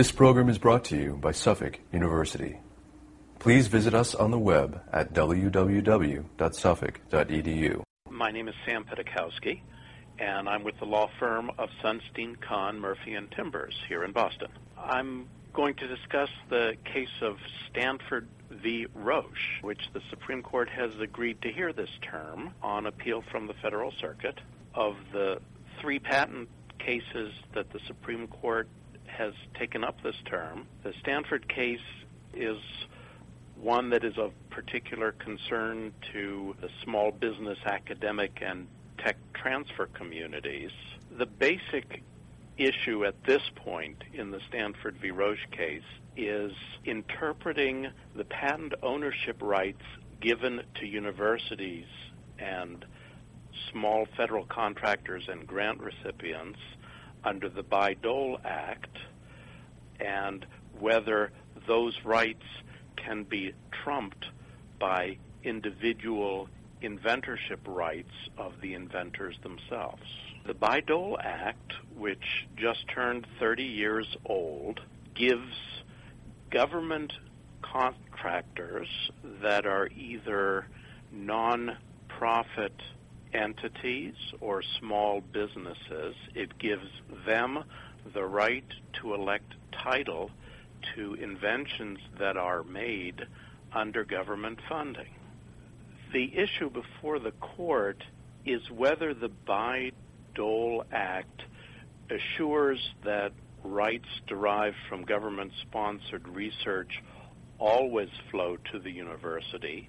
This program is brought to you by Suffolk University. Please visit us on the web at www.suffolk.edu. My name is Sam Pedakowski, and I'm with the law firm of Sunstein, Kann, Murphy, and Timbers here in Boston. I'm going to discuss the case of Stanford v. Roche, which the Supreme Court has agreed to hear this term on appeal from the Federal Circuit. Of the three patent cases that the Supreme Court has taken up this term, the Stanford case is one that is of particular concern to the small business, academic, and tech transfer communities. The basic issue at this point in the Stanford v. Roche case is interpreting the patent ownership rights given to universities and small federal contractors and grant recipients under the Bayh-Dole Act and whether those rights can be trumped by individual inventorship rights of the inventors themselves. The Bayh-Dole Act, which just turned 30 years old, gives government contractors that are either non-profit entities or small businesses, it gives them the right to elect title to inventions that are made under government funding. The issue before the court is whether the Bayh-Dole Act assures that rights derived from government sponsored research always flow to the university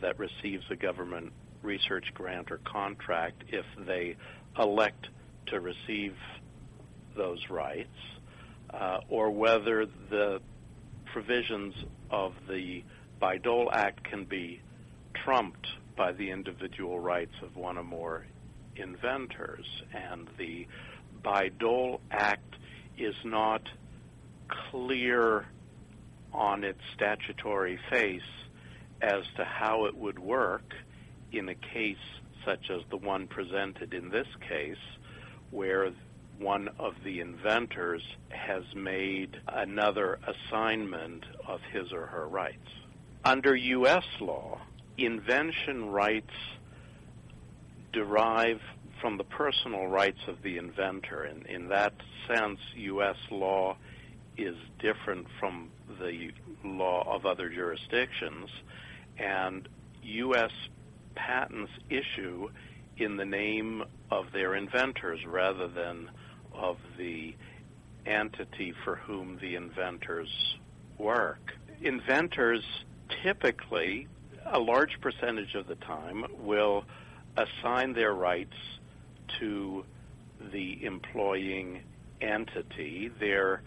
that receives a government research grant or contract if they elect to receive those rights, uh, or whether the provisions of the Bayh-Dole Act can be trumped by the individual rights of one or more inventors. And the Bayh-Dole Act is not clear on its statutory face as to how it would work in a case such as the one presented in this case, where one of the inventors has made another assignment of his or her rights. Under U.S. law, invention rights derive from the personal rights of the inventor. And in that sense, U.S. law is different from the law of other jurisdictions. And U.S. patents issue in the name of their inventors rather than of the entity for whom the inventors work. Inventors typically, a large percentage of the time, will assign their rights to the employing entity. They're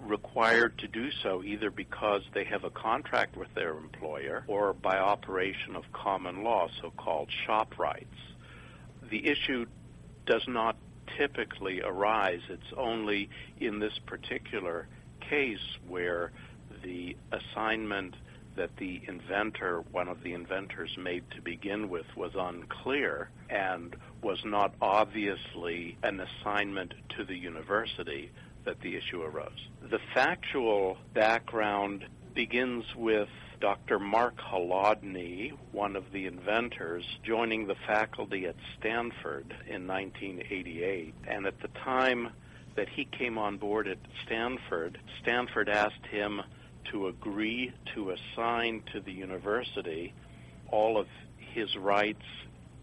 required to do so either because they have a contract with their employer or by operation of common law, so called shop rights. The issue does not typically arise. It's only in this particular case where the assignment that the inventor, one of the inventors, made to begin with was unclear and was not obviously an assignment to the university that the issue arose. The factual background begins with Dr. Mark Holodniy, one of the inventors, joining the faculty at Stanford in 1988. And at the time that he came on board at Stanford, Stanford asked him to agree to assign to the university all of his rights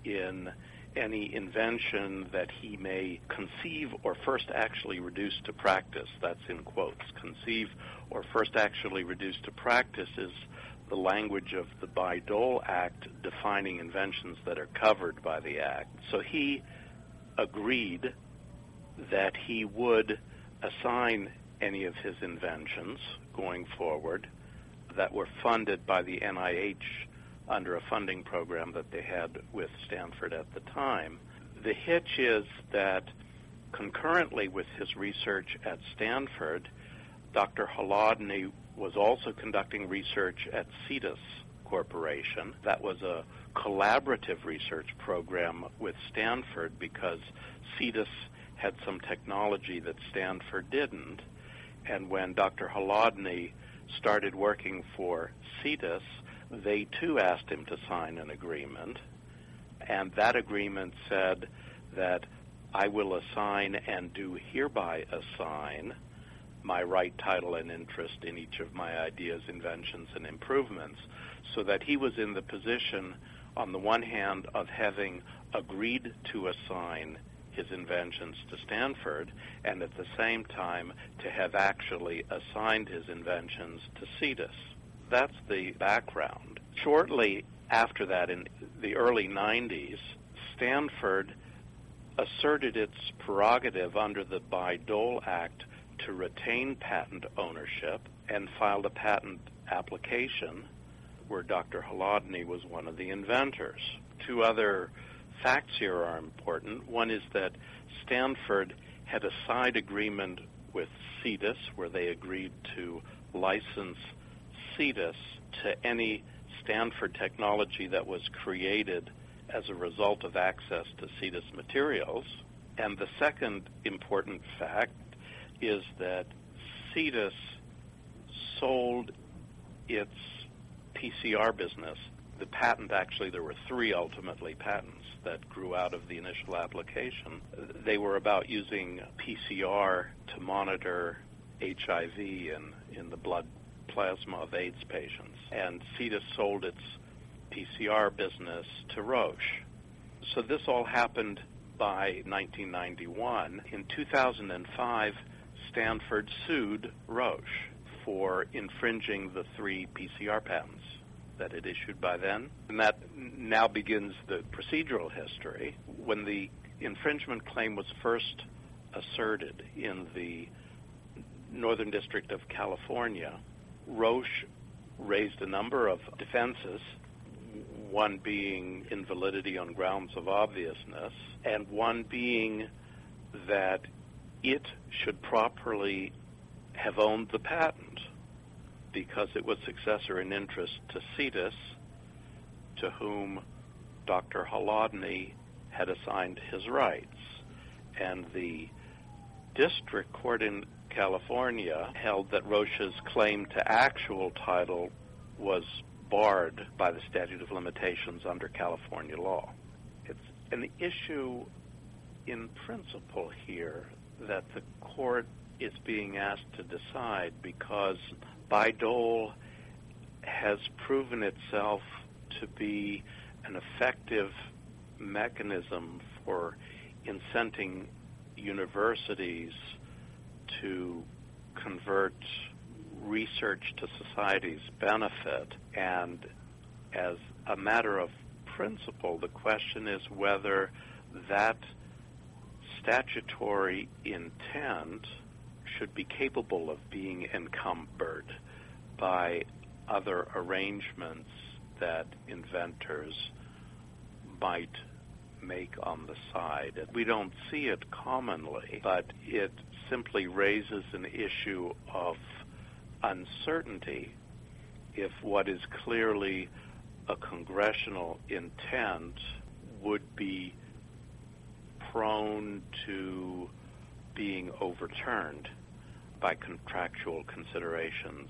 in any invention that he may conceive or first actually reduce to practice. That's in quotes. Conceive or first actually reduce to practice is the language of the Bayh-Dole Act defining inventions that are covered by the Act. So he agreed that he would assign any of his inventions going forward that were funded by the NIH under a funding program that they had with Stanford at the time. The hitch is that concurrently with his research at Stanford, Dr. Holodniy was also conducting research at Cetus Corporation. That was a collaborative research program with Stanford because Cetus had some technology that Stanford didn't. And when Dr. Holodniy started working for Cetus, they too asked him to sign an agreement. And that agreement said that I will assign and do hereby assign my right, title, and interest in each of my ideas, inventions, and improvements, so that he was in the position, on the one hand, of having agreed to assign his inventions to Stanford, and at the same time to have actually assigned his inventions to Cetus. That's the background. Shortly after that, in the early 90s, Stanford asserted its prerogative under the Bayh-Dole Act to retain patent ownership and filed a patent application where Dr. Holodniy was one of the inventors. Two other facts here are important. One is that Stanford had a side agreement with Cetus where they agreed to license Cetus to any Stanford technology that was created as a result of access to Cetus materials. And the second important fact is that Cetus sold its PCR business. The patent, actually, there were three ultimately patents that grew out of the initial application. They were about using PCR to monitor HIV in, in the blood plasma of AIDS patients. And Cetus sold its PCR business to Roche. So this all happened by 1991. In 2005, Stanford sued Roche for infringing the three PCR patents that it issued by then. And that now begins the procedural history. When the infringement claim was first asserted in the Northern District of California, Roche raised a number of defenses, one being invalidity on grounds of obviousness, and one being that it should properly have owned the patent because it was successor in interest to Cetus, to whom Dr. Holodniy had assigned his rights. And the district court in California held that Roche's claim to actual title was barred by the statute of limitations under California law. It's an issue in principle here that the court is being asked to decide because Bayh-Dole has proven itself to be an effective mechanism for incenting universities to convert research to society's benefit. And as a matter of principle, the question is whether that statutory intent should be capable of being encumbered by other arrangements that inventors might make on the side. We don't see it commonly, but it simply raises an issue of uncertainty if what is clearly a congressional intent would be prone to being overturned by contractual considerations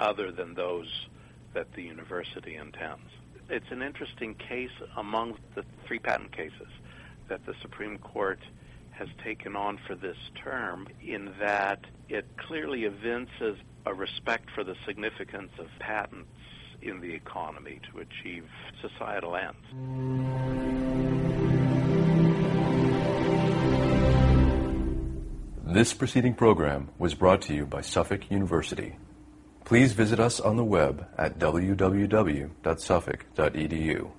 other than those that the university intends. It's an interesting case among the three patent cases that the Supreme Court has taken on for this term in that it clearly evinces a respect for the significance of patents in the economy to achieve societal ends. This preceding program was brought to you by Suffolk University. Please visit us on the web at www.suffolk.edu.